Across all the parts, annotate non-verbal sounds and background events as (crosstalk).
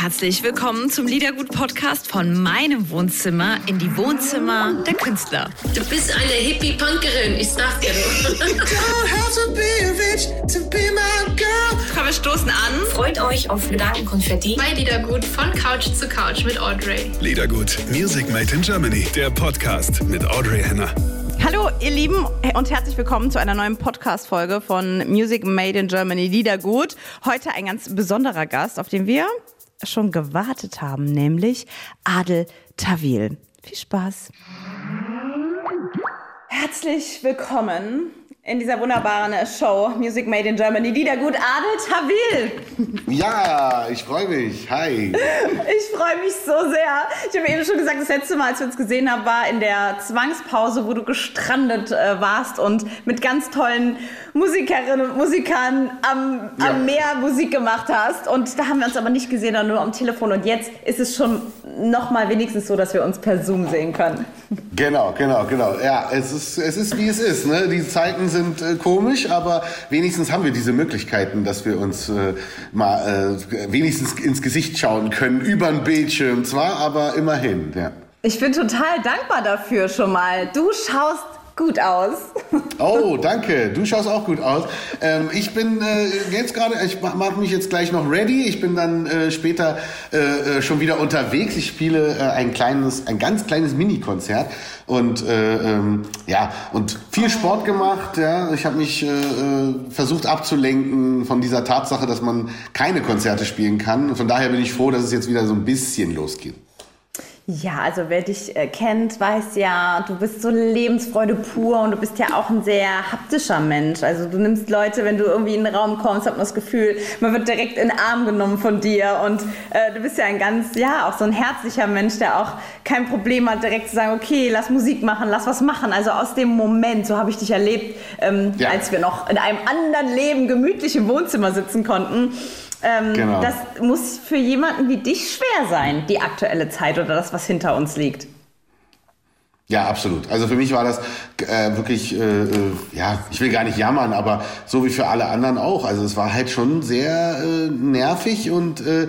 Herzlich willkommen zum Liedergut-Podcast von meinem Wohnzimmer in die Wohnzimmer der Künstler. Du bist eine Hippie-Punkerin, ich sag dir Komm, wir stoßen an. Freut euch auf Gedankenkonfetti. Bei Liedergut von Couch zu Couch mit Audrey. Liedergut, Music Made in Germany, der Podcast mit Audrey Henner. Hallo, ihr Lieben, und herzlich willkommen zu einer neuen Podcast-Folge von Music Made in Germany Liedergut. Heute ein ganz besonderer Gast, auf den wir schon gewartet haben, nämlich Adel Tawil. Viel Spaß. Herzlich willkommen in dieser wunderbaren Show Music Made in Germany. Liedergut Adel Tawil. Ja, ich freue mich. Hi. (laughs) Ich freue mich so sehr. Ich habe eben schon gesagt, das letzte Mal, als wir uns gesehen haben, war in der Zwangspause, wo du gestrandet äh, warst und mit ganz tollen Musikerinnen und Musikern am, Ja. am Meer Musik gemacht hast. Und da haben wir uns aber nicht gesehen, sondern nur am Telefon. Und jetzt ist es schon noch mal wenigstens so, dass wir uns per Zoom sehen können. Genau, genau, genau. Ja, es ist, es ist wie es ist. Ne? Die Zeiten sind äh, komisch, aber wenigstens haben wir diese Möglichkeiten, dass wir uns äh, mal äh, wenigstens ins Gesicht schauen können, über den Bildschirm zwar, aber immerhin. Ja. Ich bin total dankbar dafür schon mal. Du schaust gut aus. Oh, danke. Du schaust auch gut aus. Ähm, ich bin äh, jetzt gerade, ich mache mich jetzt gleich noch ready. Ich bin dann äh, später äh, äh, schon wieder unterwegs. Ich spiele äh, ein kleines, ein ganz kleines Mini-Konzert und äh, ähm, ja und viel Sport gemacht. Ja, ich habe mich versucht abzulenken von dieser Tatsache, dass man keine Konzerte spielen kann. Von daher bin ich froh, dass es jetzt wieder so ein bisschen losgeht. Ja, also wer dich äh, kennt, weiß ja, du bist so Lebensfreude pur und du bist ja auch ein sehr haptischer Mensch. Also du nimmst Leute, wenn du irgendwie in den Raum kommst, hat man das Gefühl, man wird direkt in den Arm genommen von dir und äh, du bist ja ein ganz, ja, auch so ein herzlicher Mensch, der auch kein Problem hat, direkt zu sagen, okay, lass Musik machen, lass was machen. Also aus dem Moment, so habe ich dich erlebt, ähm, Ja. als wir noch in einem anderen Leben gemütlich im Wohnzimmer sitzen konnten. Ähm, Genau. Das muss für jemanden wie dich schwer sein, die aktuelle Zeit oder das, was hinter uns liegt. Ja, absolut. Also für mich war das äh, wirklich, äh, äh, ja, ich will gar nicht jammern, aber so wie für alle anderen auch. Also es war halt schon sehr äh, nervig und äh, äh,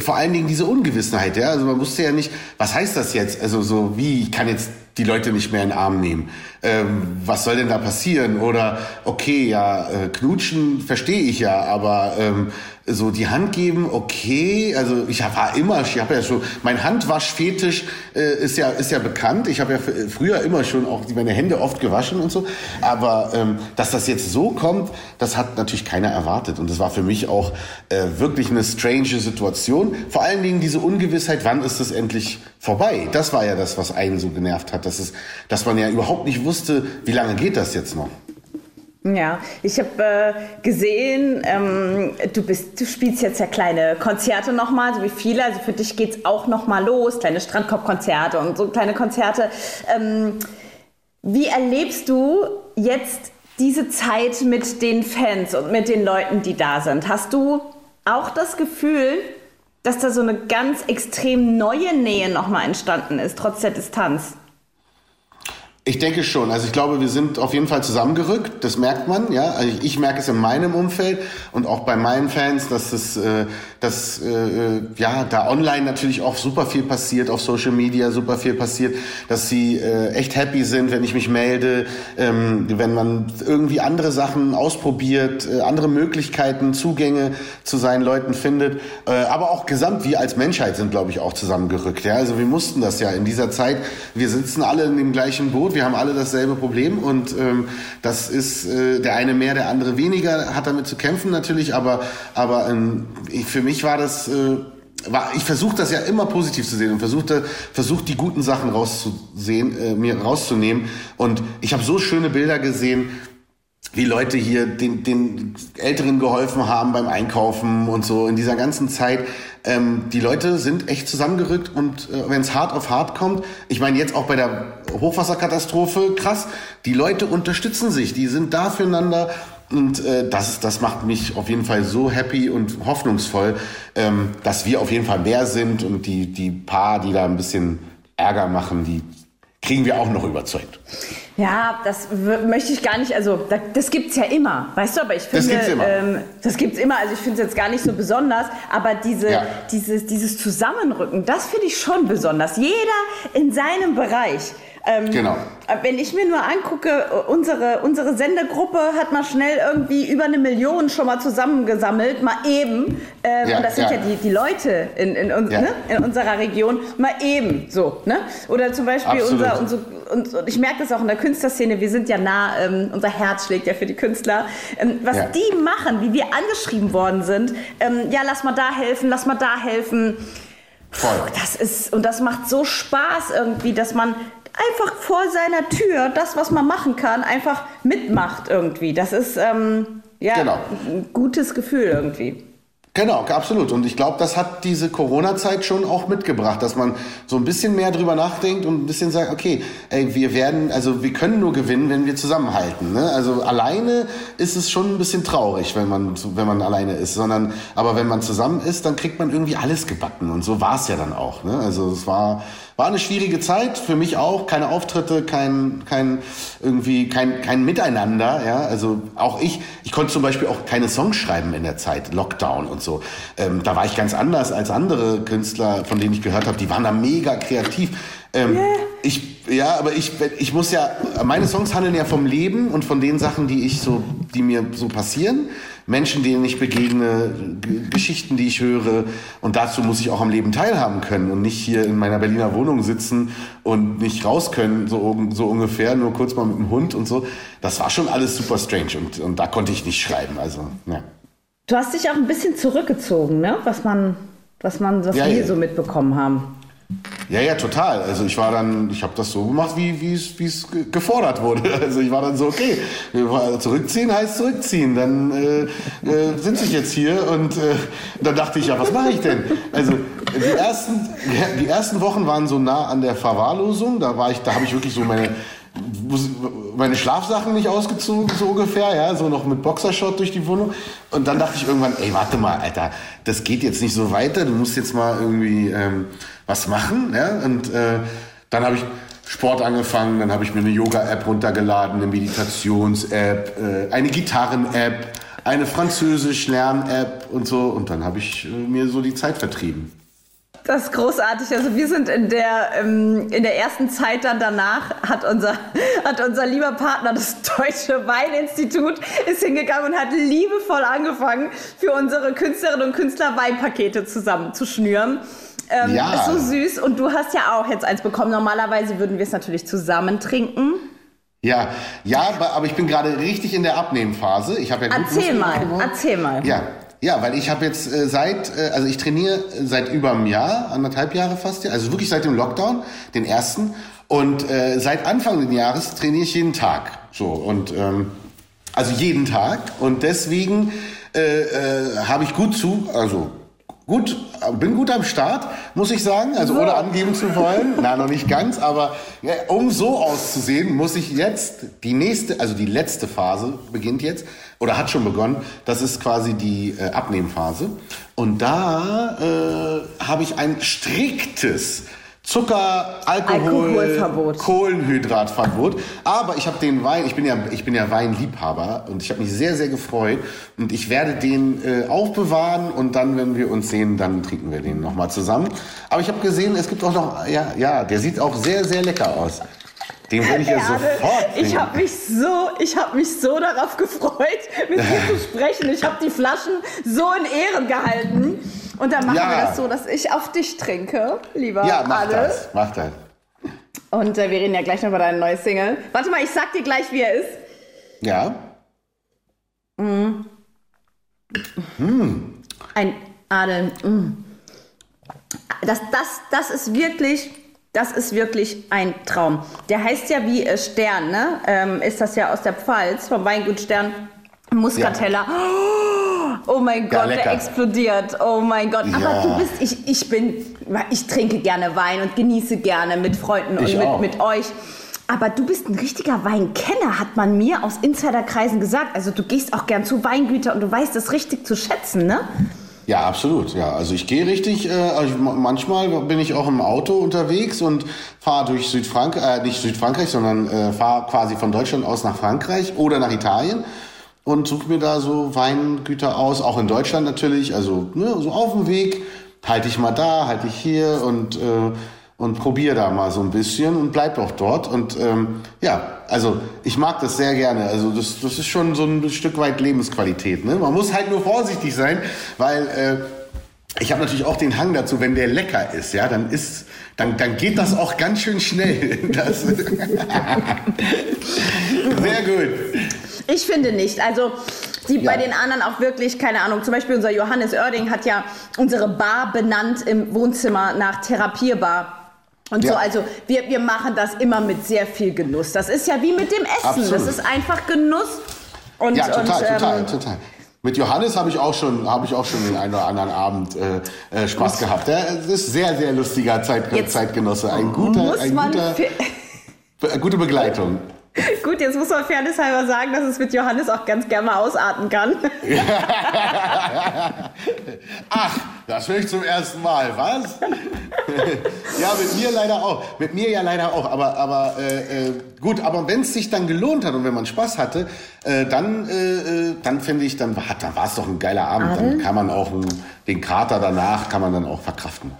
vor allen Dingen diese Ungewissenheit. Ja, also man wusste ja nicht, was heißt das jetzt? Also so wie ich kann jetzt die Leute nicht mehr in den Arm nehmen. Ähm, was soll denn da passieren? Oder okay, ja, äh, knutschen verstehe ich ja, aber ähm, so die Hand geben, okay. Also ich war immer, ich habe ja schon, mein Handwaschfetisch äh, ist ja ist ja bekannt. Ich habe ja früher immer schon auch meine Hände oft gewaschen und so. Aber ähm, dass das jetzt so kommt, das hat natürlich keiner erwartet. Und das war für mich auch äh, wirklich eine strange Situation. Vor allen Dingen diese Ungewissheit, wann ist es endlich vorbei? Das war ja das, was einen so genervt hat, dass es, dass man ja überhaupt nicht wusste, wie lange geht das jetzt noch. Ja, ich habe äh, gesehen, ähm, du bist, du spielst jetzt ja kleine Konzerte nochmal, so wie viele. Also für dich geht's auch nochmal los, kleine Strandkorb-Konzerte und so kleine Konzerte. Ähm, wie erlebst du jetzt diese Zeit mit den Fans und mit den Leuten, die da sind? Hast du auch das Gefühl, dass da so eine ganz extrem neue Nähe nochmal entstanden ist, trotz der Distanz? Ich denke schon. Also ich glaube, wir sind auf jeden Fall zusammengerückt. Das merkt man, ja. Also ich, ich merke es in meinem Umfeld und auch bei meinen Fans, dass es, äh, dass äh, ja da online natürlich auch super viel passiert, auf Social Media super viel passiert, dass sie äh, echt happy sind, wenn ich mich melde, ähm, wenn man irgendwie andere Sachen ausprobiert, äh, andere Möglichkeiten, Zugänge zu seinen Leuten findet. Äh, aber auch gesamt wir als Menschheit sind, glaube ich, auch zusammengerückt. Ja, also wir mussten das ja in dieser Zeit. Wir sitzen alle in dem gleichen Boot. Wir haben alle dasselbe Problem und ähm, das ist äh, der eine mehr, der andere weniger, hat damit zu kämpfen natürlich. Aber aber ähm, ich, für mich war das äh, ich versuche das ja immer positiv zu sehen und versuche versuch die guten Sachen rauszusehen, äh, mir rauszunehmen. Und ich habe so schöne Bilder gesehen, wie Leute hier den, den Älteren geholfen haben beim Einkaufen und so in dieser ganzen Zeit. Ähm, die Leute sind echt zusammengerückt und äh, wenn es hart auf hart kommt, ich meine jetzt auch bei der Hochwasserkatastrophe, krass, die Leute unterstützen sich, die sind da füreinander und äh, das, das macht mich auf jeden Fall so happy und hoffnungsvoll, ähm, dass wir auf jeden Fall mehr sind und die, die paar, die da ein bisschen Ärger machen, die kriegen wir auch noch überzeugt. Ja, das möchte ich gar nicht, also da, das gibt's ja immer, weißt du, aber ich Das finde, gibt's immer. Ähm, das gibt's immer, also ich finde es jetzt gar nicht so besonders, aber diese, Ja. dieses, dieses Zusammenrücken, das finde ich schon besonders. Jeder in seinem Bereich. Ähm, Genau. Wenn ich mir nur angucke, unsere, unsere Sendegruppe hat mal schnell irgendwie über eine Million schon mal zusammengesammelt, mal eben. Ähm, Ja, und das sind ja. ja, die, die Leute in, in, uns, Ja. ne, in unserer Region, mal eben so. Ne? Oder zum Beispiel Absolut. unser, unser und, und ich merke das auch in der Künstlerszene, wir sind ja nah, ähm, unser Herz schlägt ja für die Künstler. Ähm, was die machen, wie wir angeschrieben worden sind, ähm, ja, lass mal da helfen, lass mal da helfen. Voll. Das ist, und das macht so Spaß irgendwie, dass man einfach vor seiner Tür das, was man machen kann, einfach mitmacht irgendwie. Das ist, ähm, ja, Genau. ein gutes Gefühl irgendwie. Genau, absolut. Und ich glaube, das hat diese Corona-Zeit schon auch mitgebracht, dass man so ein bisschen mehr drüber nachdenkt und ein bisschen sagt, okay, ey, wir werden, also wir können nur gewinnen, wenn wir zusammenhalten. Ne? Also alleine ist es schon ein bisschen traurig, wenn man, wenn man alleine ist. Sondern, aber wenn man zusammen ist, dann kriegt man irgendwie alles gebacken. Und so war es ja dann auch. Ne? Also es war, war eine schwierige Zeit für mich auch. Keine Auftritte, kein, kein irgendwie kein, kein Miteinander. Ja, also auch ich. Ich konnte zum Beispiel auch keine Songs schreiben in der Zeit Lockdown und so. Ähm, da war ich ganz anders als andere Künstler, von denen ich gehört habe. Die waren da mega kreativ. Ähm, Ich ja, aber ich ich muss ja meine Songs handeln ja vom Leben und von den Sachen, die ich so, die mir so passieren. Menschen, denen ich begegne, G Geschichten, die ich höre. Und dazu muss ich auch am Leben teilhaben können und nicht hier in meiner Berliner Wohnung sitzen und nicht raus können, so, so ungefähr, nur kurz mal mit dem Hund und so. Das war schon alles super strange und, und da konnte ich nicht schreiben. Also, ja. Du hast dich auch ein bisschen zurückgezogen, ne? Was man, was man, was Ja, wir ja. so mitbekommen haben. Ja, ja, total. Also ich war dann, ich habe das so gemacht, wie es gefordert wurde. (laughs) Also ich war dann so, okay, zurückziehen heißt zurückziehen. Dann äh, äh, sitze ich jetzt hier und äh, dann dachte ich, ja, was mache ich denn? Also die ersten die ersten Wochen waren so nah an der Verwahrlosung. Da war ich, da habe ich wirklich so meine meine Schlafsachen nicht ausgezogen, so ungefähr, ja, so noch mit Boxershot durch die Wohnung. Und dann dachte ich irgendwann, ey, warte mal, Alter, das geht jetzt nicht so weiter, du musst jetzt mal irgendwie ähm, was machen, ja. Und äh, dann habe ich Sport angefangen, dann habe ich mir eine Yoga-App runtergeladen, eine Meditations-App, äh, eine Gitarren-App, eine Französisch-Lern-App und so. Und dann habe ich äh, mir so die Zeit vertrieben. Das ist großartig. Also wir sind in der, ähm, in der ersten Zeit dann danach, hat unser, (laughs) hat unser lieber Partner, das Deutsche Weininstitut, ist hingegangen und hat liebevoll angefangen, für unsere Künstlerinnen und Künstler Weinpakete zusammen zu schnüren. Ähm, Ja. Ist so süß. Und du hast ja auch jetzt eins bekommen. Normalerweise würden wir es natürlich zusammen trinken. Ja, ja, aber- ich bin gerade richtig in der Abnehmphase. Ich habe ja Erzähl mal, erzähl mal. Ja, ja, weil ich habe jetzt äh, seit, äh, also ich trainiere seit über einem Jahr, anderthalb Jahre fast, ja, also wirklich seit dem Lockdown, den ersten. Und äh, seit Anfang des Jahres trainiere ich jeden Tag. So und ähm, also jeden Tag. Und deswegen äh, äh, habe ich gut zu, also gut, bin gut am Start, muss ich sagen. Also ohne angeben zu wollen, (laughs) na noch nicht ganz, aber ja, um so auszusehen, muss ich jetzt die nächste, also die letzte Phase beginnt jetzt oder hat schon begonnen. Das ist quasi die äh, Abnehmphase. Und da äh, habe ich ein striktes Zucker, Alkohol, Alkoholverbot. Kohlenhydratverbot. Aber ich habe den Wein, ich bin ja, ich bin ja Weinliebhaber und ich habe mich sehr, sehr gefreut. Und ich werde den äh, aufbewahren und dann, wenn wir uns sehen, dann trinken wir den nochmal zusammen. Aber ich habe gesehen, es gibt auch noch, ja, ja, der sieht auch sehr, sehr lecker aus. Den werde ich ja (laughs) sofort ich trinken. habe mich so, ich habe mich so darauf gefreut, mit dir (laughs) zu sprechen. Ich habe die Flaschen so in Ehren gehalten. Und dann machen Ja. wir das so, dass ich auf dich trinke, lieber Ja, mach Anne. das, mach das. Und äh, wir reden ja gleich noch über deine neue Single. Warte mal, ich sag dir gleich, wie er ist. Ja, Ein Adel. mm. Das, das, das ist wirklich, das ist wirklich ein Traum. Der heißt ja wie äh, Stern, ne? Ähm, ist das ja aus der Pfalz, vom Weingut Stern. Muskateller. Oh mein Ja, Gott, lecker. der explodiert. Oh mein Gott. Aber Ja. du bist, ich, ich bin, ich trinke gerne Wein und genieße gerne mit Freunden Ich und mit, mit euch. Aber du bist ein richtiger Weinkenner, hat man mir aus Insiderkreisen gesagt. Also du gehst auch gern zu Weingütern und du weißt es richtig zu schätzen, ne? Ja, absolut. Ja, also ich gehe richtig. Äh, also manchmal bin ich auch im Auto unterwegs und fahre durch Südfrankreich, äh, nicht Südfrankreich, sondern äh, fahre quasi von Deutschland aus nach Frankreich oder nach Italien und suche mir da so Weingüter aus, auch in Deutschland natürlich. Also ne, so auf dem Weg halte ich mal da, halte ich hier und äh, und probiere da mal so ein bisschen und bleib auch dort. Und ähm, ja, also ich mag das sehr gerne. Also das, das ist schon so ein Stück weit Lebensqualität. Ne? Man muss halt nur vorsichtig sein, weil äh, ich habe natürlich auch den Hang dazu, wenn der lecker ist, ja, dann ist, dann, dann geht das auch ganz schön schnell. (laughs) Das (laughs) sehr gut. Ich finde nicht. Also die ja. bei den anderen auch wirklich, keine Ahnung, zum Beispiel unser Johannes Oerding hat ja unsere Bar benannt im Wohnzimmer nach Therapierbar. Und ja. so, also wir, wir machen das immer mit sehr viel Genuss. Das ist ja wie mit dem Essen. Absolut. Das ist einfach Genuss. Und, ja, total, und, ähm, total, total. Mit Johannes habe ich auch schon, habe ich auch schon den einen oder anderen Abend äh, äh, Spaß gehabt. Er ist sehr, sehr lustiger Zeit, Zeitgenosse. Ein guter, ein guter, gute Begleitung. (laughs) Gut, jetzt muss man fairnesshalber sagen, dass es mit Johannes auch ganz gerne mal ausarten kann. (laughs) Ach, das höre ich zum ersten Mal, was? (laughs) ja, mit mir leider auch. Mit mir ja leider auch. Aber, aber äh, äh, gut, aber wenn es sich dann gelohnt hat und wenn man Spaß hatte, äh, dann, äh, äh dann finde ich, dann, hat, dann war es doch ein geiler Abend. Dann kann man auch den Krater danach kann man dann auch verkraften.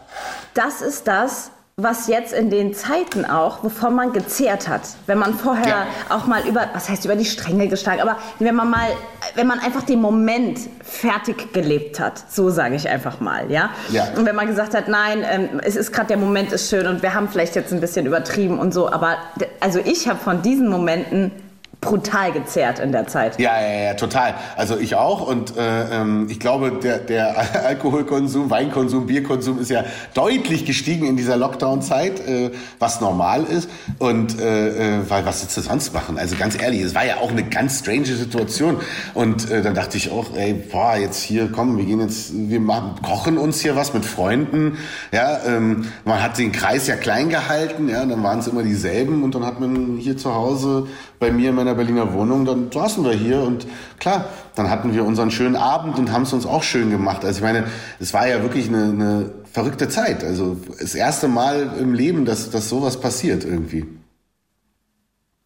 Das ist das, was jetzt in den Zeiten auch, wovon man gezehrt hat, wenn man vorher ja. auch mal über, was heißt über die Stränge geschlagen, aber wenn man mal, wenn man einfach den Moment fertig gelebt hat, so sage ich einfach mal, ja? ja. Und wenn man gesagt hat, nein, ähm, es ist gerade der Moment ist schön und wir haben vielleicht jetzt ein bisschen übertrieben und so, aber also ich habe von diesen Momenten brutal gezerrt in der Zeit. Ja, ja, ja, total. Also ich auch und äh, ähm, ich glaube, der, der (laughs) Alkoholkonsum, Weinkonsum, Bierkonsum ist ja deutlich gestiegen in dieser Lockdown-Zeit, äh, was normal ist. Und äh, äh, weil was du sonst machen? Also ganz ehrlich, es war ja auch eine ganz strange Situation. Und äh, dann dachte ich auch, ey, boah, jetzt hier, komm, wir gehen jetzt, wir machen, kochen uns hier was mit Freunden. Ja, ähm, man hat den Kreis ja klein gehalten, ja, dann waren es immer dieselben und dann hat man hier zu Hause bei mir in meiner Berliner Wohnung, dann saßen wir hier und klar, dann hatten wir unseren schönen Abend und haben es uns auch schön gemacht. Also ich meine, es war ja wirklich eine, eine verrückte Zeit. Also das erste Mal im Leben, dass, dass sowas passiert irgendwie.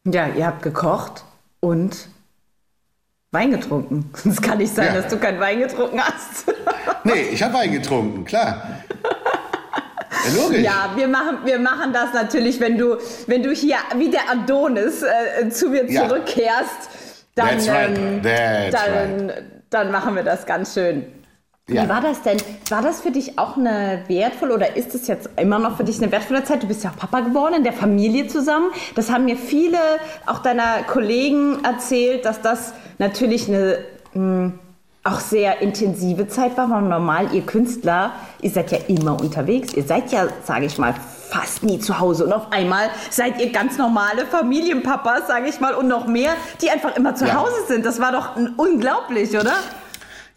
Ja, ihr habt gekocht und Wein getrunken. (laughs) Es kann nicht sein, ja. dass du keinen Wein getrunken hast. nee, ich habe Wein getrunken, klar. Ja. Ja, wir machen, wir machen das natürlich, wenn du, wenn du hier wie der Adonis äh, zu mir ja. zurückkehrst, dann, right. ähm, dann, right. dann machen wir das ganz schön. Ja. Wie war das denn? War das für dich auch eine wertvolle oder ist es jetzt immer noch für dich eine wertvolle Zeit? Du bist ja auch Papa geworden, in der Familie zusammen. Das haben mir viele, auch deiner Kollegen erzählt, dass das natürlich eine mh, hm, auch sehr intensive Zeit war, weil normal ihr Künstler, ihr seid ja immer unterwegs, ihr seid ja, sage ich mal, fast nie zu Hause und auf einmal seid ihr ganz normale Familienpapas, sage ich mal, und noch mehr, die einfach immer zu ja. Hause sind. Das war doch unglaublich, oder?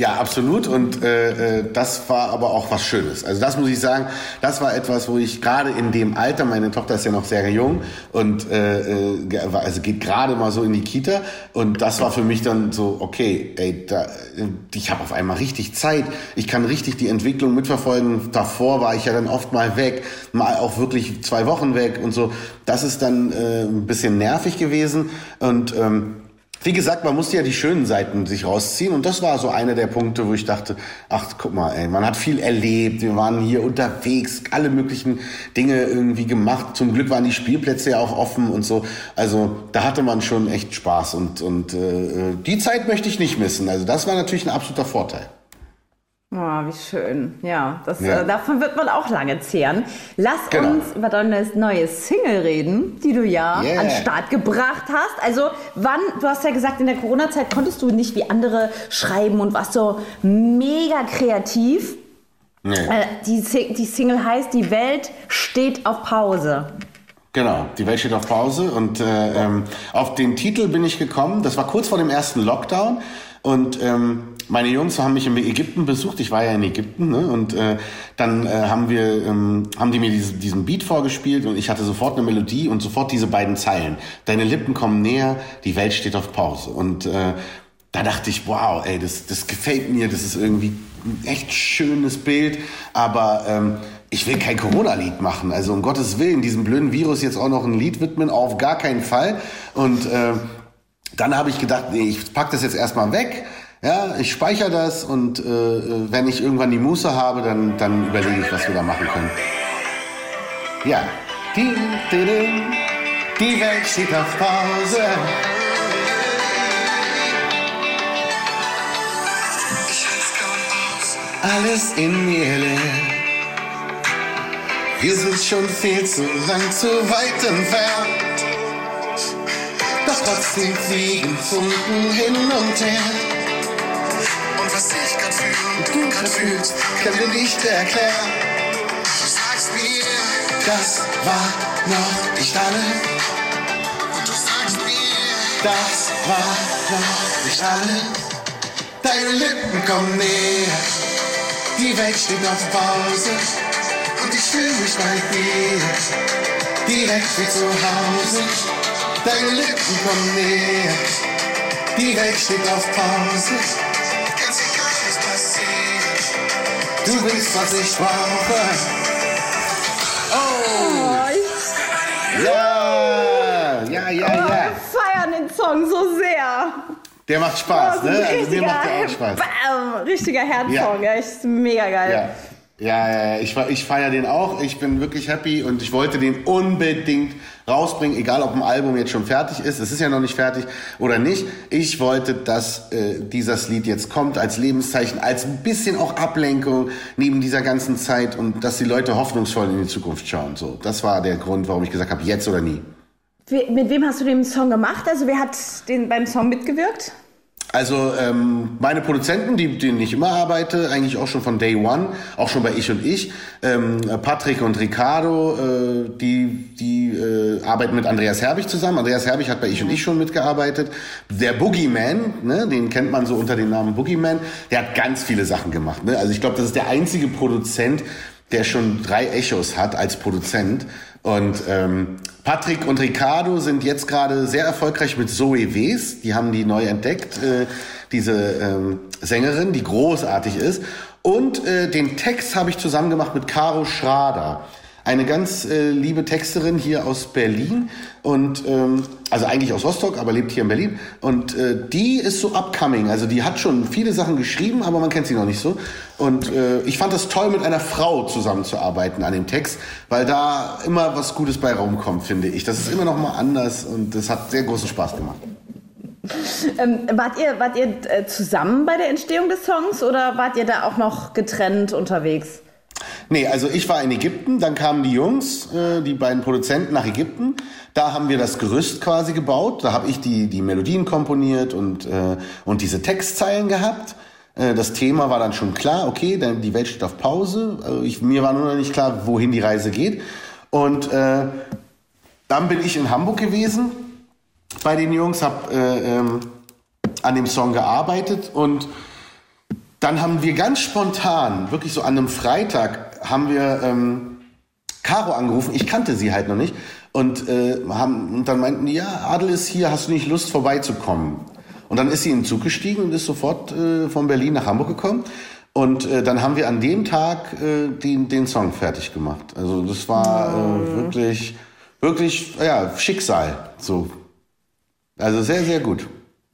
Ja, absolut. Und äh, äh, das war aber auch was Schönes. Also das muss ich sagen, das war etwas, wo ich gerade in dem Alter, meine Tochter ist ja noch sehr jung und äh, äh also geht gerade mal so in die Kita. Und das war für mich dann so, okay, ey, da, ich habe auf einmal richtig Zeit. Ich kann richtig die Entwicklung mitverfolgen. Davor war ich ja dann oft mal weg, mal auch wirklich zwei Wochen weg und so. Das ist dann äh, ein bisschen nervig gewesen. Und ähm, wie gesagt, man musste ja die schönen Seiten sich rausziehen und das war so einer der Punkte, wo ich dachte, ach guck mal, ey, man hat viel erlebt, wir waren hier unterwegs, alle möglichen Dinge irgendwie gemacht. Zum Glück waren die Spielplätze ja auch offen und so. Also da hatte man schon echt Spaß und und äh, die Zeit möchte ich nicht missen. Also das war natürlich ein absoluter Vorteil. Oh, wie schön. Ja, das, ja. Äh, davon wird man auch lange zehren. Lass genau. uns über deine neue Single reden, die du ja yeah. an den Start gebracht hast. Also, wann, du hast ja gesagt, in der Corona-Zeit konntest du nicht wie andere schreiben und warst so mega kreativ. Nee. Äh, die, die Single heißt Die Welt steht auf Pause. Genau, die Welt steht auf Pause und äh, ähm, auf den Titel bin ich gekommen. Das war kurz vor dem ersten Lockdown und ähm, meine Jungs haben mich in Ägypten besucht. Ich war ja in Ägypten, ne? Und äh, dann äh, haben wir, ähm, haben die mir diese, diesen Beat vorgespielt und ich hatte sofort eine Melodie und sofort diese beiden Zeilen. Deine Lippen kommen näher, die Welt steht auf Pause. Und äh, da dachte ich, wow, ey, das, das gefällt mir, das ist irgendwie ein echt schönes Bild, aber ähm, ich will kein Corona-Lied machen. Also um Gottes Willen, diesem blöden Virus jetzt auch noch ein Lied widmen, auf gar keinen Fall. Und äh, dann habe ich gedacht, nee, ich pack das jetzt erstmal weg. Ja, ich speichere das und äh, wenn ich irgendwann die Muße habe, dann, dann überlege ich, was wir da machen können. Ja. Die, Welt steht auf Pause. Alles in mir leer. Wir sind schon viel zu lang zu weit entfernt. Doch trotzdem fliegen Funken hin und her. Fühlst, kann dir nicht erklären. du sagst mir, Das war noch nicht alles. und du sagst mir, Das war noch nicht alles. Deine Lippen kommen näher. Die Welt steht auf Pause. Und ich fühle mich bei dir. Direkt wie zu Hause. Deine Lippen kommen näher. Die Welt steht auf Pause. Du bist, was ich brauche. Oh! Ja! Ja, ja, ja. feiern den Song so sehr. Der macht Spaß, ist ne? Also mir macht der auch Spaß. Bam, richtiger Herzsong, Ja. echt mega geil. Ja. Ja, ja, ja, ich, ich feiere den auch. Ich bin wirklich happy und ich wollte den unbedingt rausbringen, egal ob ein Album jetzt schon fertig ist. Es ist ja noch nicht fertig oder nicht. Ich wollte, dass äh, dieses Lied jetzt kommt als Lebenszeichen, als ein bisschen auch Ablenkung neben dieser ganzen Zeit und dass die Leute hoffnungsvoll in die Zukunft schauen. So, das war der Grund, warum ich gesagt habe, jetzt oder nie. Mit wem hast du den Song gemacht? Also wer hat den beim Song mitgewirkt? Also ähm, meine Produzenten, die, denen ich immer arbeite, eigentlich auch schon von Day One, auch schon bei Ich und Ich, ähm, Patrick und Ricardo, äh, die, die äh, arbeiten mit Andreas Herbig zusammen. Andreas Herbig hat bei Ich und Ich schon mitgearbeitet. Der Boogeyman, ne, den kennt man so unter dem Namen Boogeyman, der hat ganz viele Sachen gemacht. Ne? Also ich glaube, das ist der einzige Produzent, der schon drei Echos hat als Produzent. Und ähm, Patrick und Ricardo sind jetzt gerade sehr erfolgreich mit Zoe Wes. Die haben die neu entdeckt, äh, diese ähm, Sängerin, die großartig ist. Und äh, den Text habe ich zusammen gemacht mit Caro Schrader. Eine ganz äh, liebe Texterin hier aus Berlin und ähm, also eigentlich aus Rostock, aber lebt hier in Berlin. Und äh, die ist so upcoming. Also die hat schon viele Sachen geschrieben, aber man kennt sie noch nicht so. Und äh, ich fand das toll, mit einer Frau zusammenzuarbeiten an dem Text, weil da immer was Gutes bei rumkommt, finde ich. Das ist immer noch mal anders und das hat sehr großen Spaß gemacht. Ähm, wart ihr, wart ihr äh, zusammen bei der Entstehung des Songs oder wart ihr da auch noch getrennt unterwegs? Nee, also ich war in Ägypten, dann kamen die Jungs, äh, die beiden Produzenten nach Ägypten. Da haben wir das Gerüst quasi gebaut. Da habe ich die, die Melodien komponiert und, äh, und diese Textzeilen gehabt. Äh, das Thema war dann schon klar, okay, dann die Welt steht auf Pause. Also ich, mir war nur noch nicht klar, wohin die Reise geht. Und äh, dann bin ich in Hamburg gewesen bei den Jungs, habe äh, ähm, an dem Song gearbeitet und dann haben wir ganz spontan, wirklich so an einem Freitag, haben wir ähm, Caro angerufen. Ich kannte sie halt noch nicht. Und, äh, haben, und dann meinten die, ja, Adel ist hier, hast du nicht Lust vorbeizukommen? Und dann ist sie in den Zug gestiegen und ist sofort äh, von Berlin nach Hamburg gekommen. Und äh, dann haben wir an dem Tag äh, den, den Song fertig gemacht. Also das war äh, wirklich, wirklich, ja, Schicksal. So. Also sehr, sehr gut.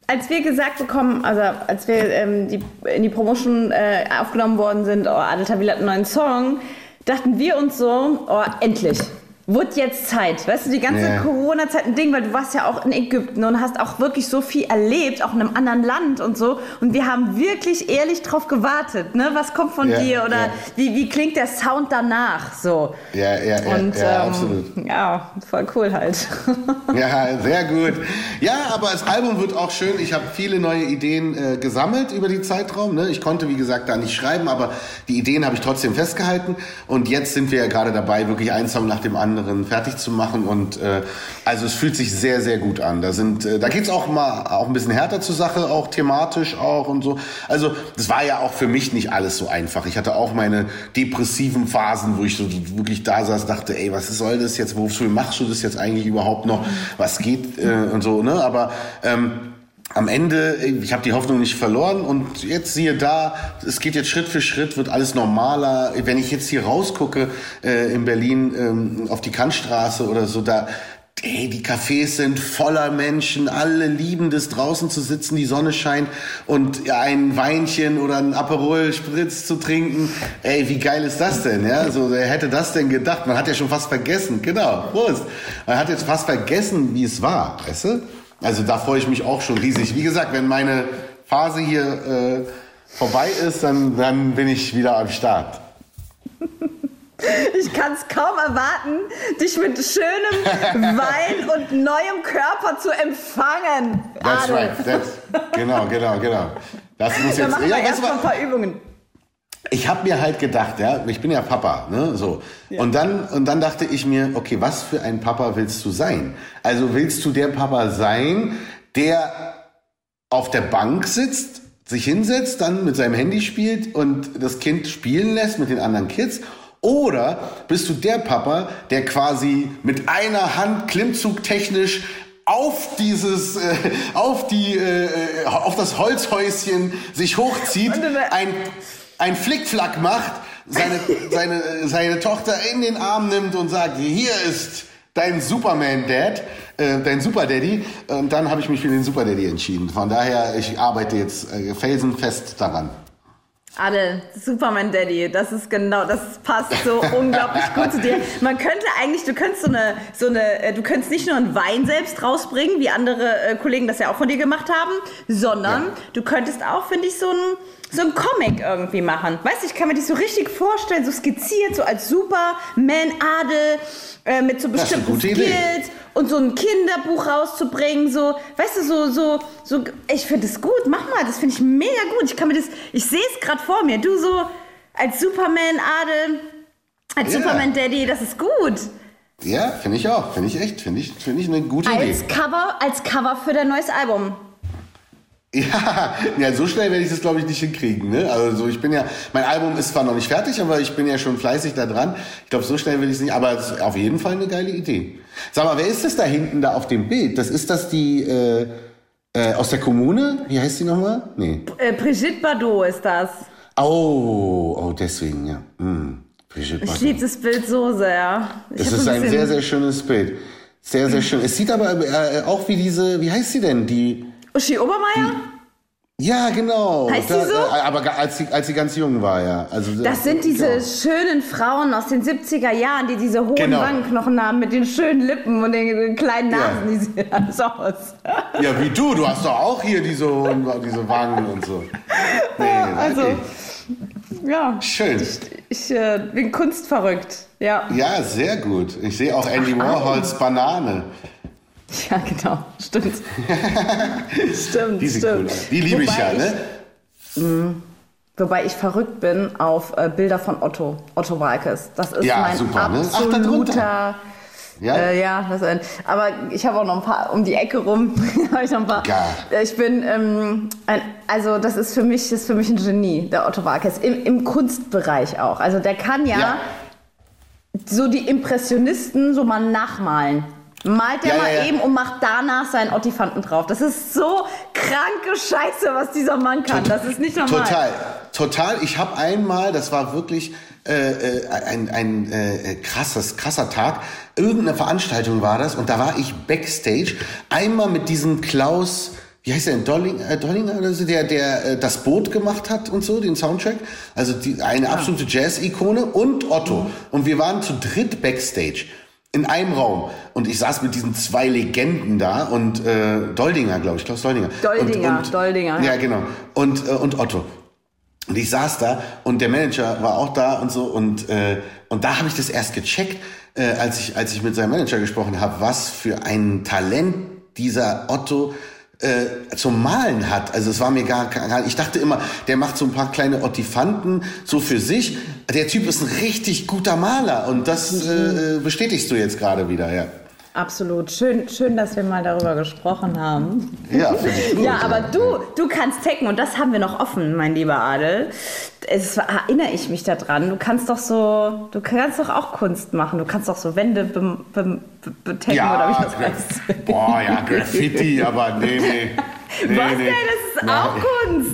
Als wir gesagt bekommen, also als wir ähm, die, in die Promotion äh, aufgenommen worden sind, oh, Adel Tawil hat einen neuen Song, dachten wir uns so, oh, endlich. Wird jetzt Zeit. Weißt du, die ganze Ja. Corona-Zeit ein Ding, weil du warst ja auch in Ägypten und hast auch wirklich so viel erlebt, auch in einem anderen Land und so. Und wir haben wirklich ehrlich drauf gewartet, ne? Was kommt von Ja, dir oder ja. wie, wie klingt der Sound danach? So. Ja, ja, ja, Und ja ähm, absolut. ja, voll cool halt. (laughs) Ja, sehr gut. Ja, aber das Album wird auch schön. Ich habe viele neue Ideen äh, gesammelt über den Zeitraum. Ne? Ich konnte, wie gesagt, da nicht schreiben, aber die Ideen habe ich trotzdem festgehalten. Und jetzt sind wir ja gerade dabei, wirklich einen Song nach dem anderen fertig zu machen. Und äh, also es fühlt sich sehr, sehr gut an. Da sind, äh, da geht's auch mal auch ein bisschen härter zur Sache, auch thematisch auch und so. Also das war ja auch für mich nicht alles so einfach. Ich hatte auch meine depressiven Phasen, wo ich so wirklich da saß, dachte, ey, was soll das jetzt? Wofür machst du das jetzt eigentlich überhaupt noch? Was geht äh, und so, ne? Aber ähm, am Ende, ich habe die Hoffnung nicht verloren und jetzt siehe da, es geht jetzt Schritt für Schritt, wird alles normaler. Wenn ich jetzt hier rausgucke äh, in Berlin ähm, auf die Kantstraße oder so, da, ey, die Cafés sind voller Menschen, alle lieben das draußen zu sitzen, die Sonne scheint und ein Weinchen oder ein Aperol Spritz zu trinken. Ey, wie geil ist das denn? Ja, so, wer hätte das denn gedacht? Man hat ja schon fast vergessen, genau, Prost. Man hat jetzt fast vergessen, wie es war, weißt du? Also da freue ich mich auch schon riesig. Wie gesagt, wenn meine Phase hier äh, vorbei ist, dann, dann bin ich wieder am Start. Ich kann es kaum erwarten, dich mit schönem (laughs) Wein und neuem Körper zu empfangen. That's Adel. right. That's, genau, genau, genau. Das muss jetzt. Ja, erst mal ein paar Übungen. Ich habe mir halt gedacht, ja, ich bin ja Papa, ne, so. Und dann und dann dachte ich mir, okay, was für ein Papa willst du sein? Also willst du der Papa sein, der auf der Bank sitzt, sich hinsetzt, dann mit seinem Handy spielt und das Kind spielen lässt mit den anderen Kids? Oder bist du der Papa, der quasi mit einer Hand klimmzugtechnisch auf dieses, äh, auf die, äh, äh, auf das Holzhäuschen sich hochzieht, ein, ein Flickflack macht, seine, seine, seine Tochter in den Arm nimmt und sagt, hier ist dein Superman-Dad, äh, dein Super-Daddy. Und dann habe ich mich für den Super-Daddy entschieden. Von daher, ich arbeite jetzt äh, felsenfest daran. Adel, Superman Daddy, das ist genau, das passt so (laughs) unglaublich gut zu dir. Man könnte eigentlich, du könntest so eine, so eine, äh, du könntest nicht nur einen Wein selbst rausbringen, wie andere äh, Kollegen das ja auch von dir gemacht haben, sondern Ja. du könntest auch, finde ich, so ein, so ein Comic irgendwie machen. Weißt du, ich kann mir dich so richtig vorstellen, so skizziert, so als Superman Adel, äh, mit so bestimmten Idee. Skills und so ein Kinderbuch rauszubringen, so, weißt du, so, so, so, ich finde es gut, mach mal, das finde ich mega gut. Ich kann mir das, ich sehe es gerade vor mir, du so als Superman Adel, als Ja. Superman Daddy, das ist gut. Ja, finde ich auch. Finde ich echt. Finde ich, finde ich eine gute Idee. Als Cover, als Cover für dein neues Album. Ja, ja, so schnell werde ich das glaube ich nicht hinkriegen. Ne? Also so, ich bin ja, mein Album ist zwar noch nicht fertig, aber ich bin ja schon fleißig da dran. Ich glaube, so schnell will ich es nicht, aber es ist auf jeden Fall eine geile Idee. Sag mal, wer ist das da hinten da auf dem Bild? Das ist das die äh, äh, aus der Kommune? Wie heißt die nochmal? Nee. Äh, Brigitte Bardot ist das. Oh, oh, deswegen, ja. Hm. Brigitte Ich Bardot. liebe das Bild so sehr. Ich Das hab ist ein bisschen- sehr, sehr schönes Bild. Sehr, sehr schön. Es sieht aber äh, auch wie diese, wie heißt sie denn? Die. Uschi Obermeier? Ja, genau. Heißt sie so? äh, aber als sie, als sie ganz jung war, ja. Also, Das sind diese genau. schönen Frauen aus den 70er Jahren, die diese hohen Genau. Wangenknochen haben mit den schönen Lippen und den kleinen Ja. Nasen, die sehen alles aus. (laughs) Ja, wie du. Du hast doch auch hier diese, hohen- diese Wangen und so. Nee, Also, okay. ja, Schön. ich äh, bin kunstverrückt. Ja. Ja, sehr gut. Ich sehe auch Andy Warhols Banane. (laughs) ja, genau, stimmt. (laughs) stimmt, Die cool stimmt. aus. Die liebe ich ja, ne? Wobei ich verrückt bin auf äh, Bilder von Otto, Otto Walkes. Das ist Ja, mein super, ne? Ach, absoluter... Ja? Äh, ja, das, aber ich habe auch noch ein paar um die Ecke rum. (laughs) habe ich noch ein paar. Äh, Ich bin, ähm, ein, also das ist für mich, ist für mich ein Genie, der Otto Walkes im, im Kunstbereich auch. Also der kann ja, Ja. so die Impressionisten so mal nachmalen. Malt der Ja, mal ja, eben und macht danach seinen Ottifanten drauf. Das ist so kranke Scheiße, was dieser Mann kann. Das ist nicht normal. Total, total. Ich habe einmal, das war wirklich äh, äh, ein, ein äh, krasses, krasser Tag. Irgendeine Veranstaltung war das und da war ich backstage. Einmal mit diesem Klaus, wie heißt der denn, Dolling, äh, Dollinger oder so, der, der äh, das Boot gemacht hat und so, den Soundtrack. Also die, eine absolute Jazz-Ikone und Otto. Und wir waren zu dritt backstage. In einem Raum. Und ich saß mit diesen zwei Legenden da und äh, Doldinger, glaube ich, Klaus Doldinger. Doldinger, und, und, Doldinger, ja. Genau. Und, äh, und Otto. Und ich saß da und der Manager war auch da und so und äh, und da habe ich das erst gecheckt, äh, als ich als ich mit seinem Manager gesprochen habe, was für ein Talent dieser Otto äh, zum Malen hat. Also es war mir gar, gar ich dachte immer, der macht so ein paar kleine Ottifanten so für sich. Der Typ ist ein richtig guter Maler und das äh, bestätigst du jetzt gerade wieder, ja. Absolut. Schön, schön, dass wir mal darüber gesprochen haben. Ja, gut. Ja, aber du, du kannst tecken und das haben wir noch offen, mein lieber Adel. Es erinnere ich mich daran. Du kannst doch so, du kannst doch auch Kunst machen. Du kannst doch so Wände bem- bem- be- betecken oder wie das heißt. Boah, ja, Graffiti, aber nee, nee. Nee, Was nee. denn? Das ist Nein. auch Kunst.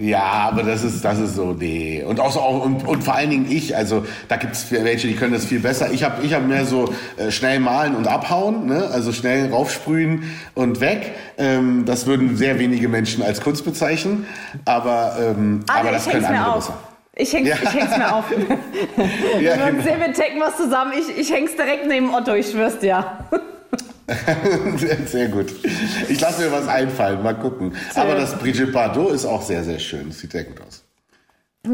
Ja, aber das ist, das ist so, nee. Und auch so, auch, und, und vor allen Dingen ich, also da gibt's welche, die können das viel besser. Ich habe ich hab mehr so äh, schnell malen und abhauen, ne? also schnell raufsprühen und weg. Ähm, das würden sehr wenige Menschen als Kunst bezeichnen, aber, ähm, Ah, aber das ich können andere auf. besser. Ich häng's, Ja. ich häng's mir auf. (laughs) Ja, Wir genau. sehen, wir tecken was zusammen. Ich, ich häng's direkt neben Otto, ich schwör's dir. Sehr, (laughs) sehr gut. Ich lasse mir was einfallen, mal gucken. Aber das Brigitte Bardot ist auch sehr, sehr schön. Sieht sehr gut aus.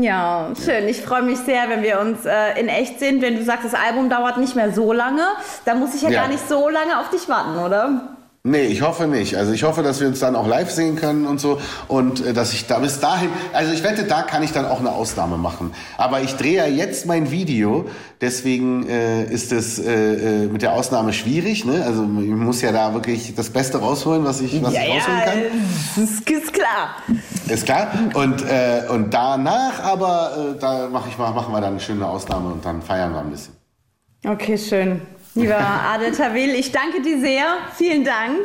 Ja, schön. Ich freue mich sehr, wenn wir uns äh, in echt sehen. Wenn du sagst, das Album dauert nicht mehr so lange, dann muss ich ja, Ja. gar nicht so lange auf dich warten, oder? Nee, ich hoffe nicht. Also ich hoffe, dass wir uns dann auch live sehen können und so. Und äh, dass ich da bis dahin, also ich wette, da kann ich dann auch eine Ausnahme machen. Aber ich drehe ja jetzt mein Video, deswegen äh, ist es äh, äh, mit der Ausnahme schwierig. Ne? Also ich muss ja da wirklich das Beste rausholen, was ich, was ich rausholen kann. das ist, ist klar. Ist klar. Und, äh, und danach aber, äh, da mach ich mal, machen wir dann eine schöne Ausnahme und dann feiern wir ein bisschen. Okay, schön. Lieber Adel Tawil, ich danke dir sehr. Vielen Dank.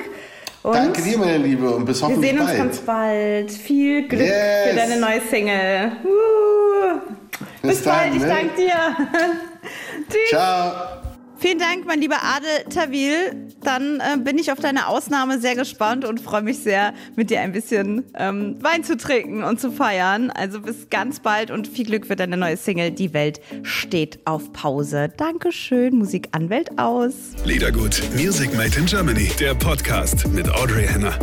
Und Danke dir, meine Liebe, und bis wir hoffentlich sehen uns bald. ganz bald. Viel Glück Yes. für deine neue Single. Uh. Bis, Bis dann, bald, ich ne? danke dir. (laughs) Tschüss. Ciao. Vielen Dank, mein lieber Adel Tawil. Dann äh, bin ich auf deine Ausnahme sehr gespannt und freue mich sehr, mit dir ein bisschen ähm, Wein zu trinken und zu feiern. Also bis ganz bald und viel Glück für deine neue Single. Die Welt steht auf Pause. Dankeschön, Musikanwält aus. Liedergut, Music Made in Germany, der Podcast mit Audrey Henner.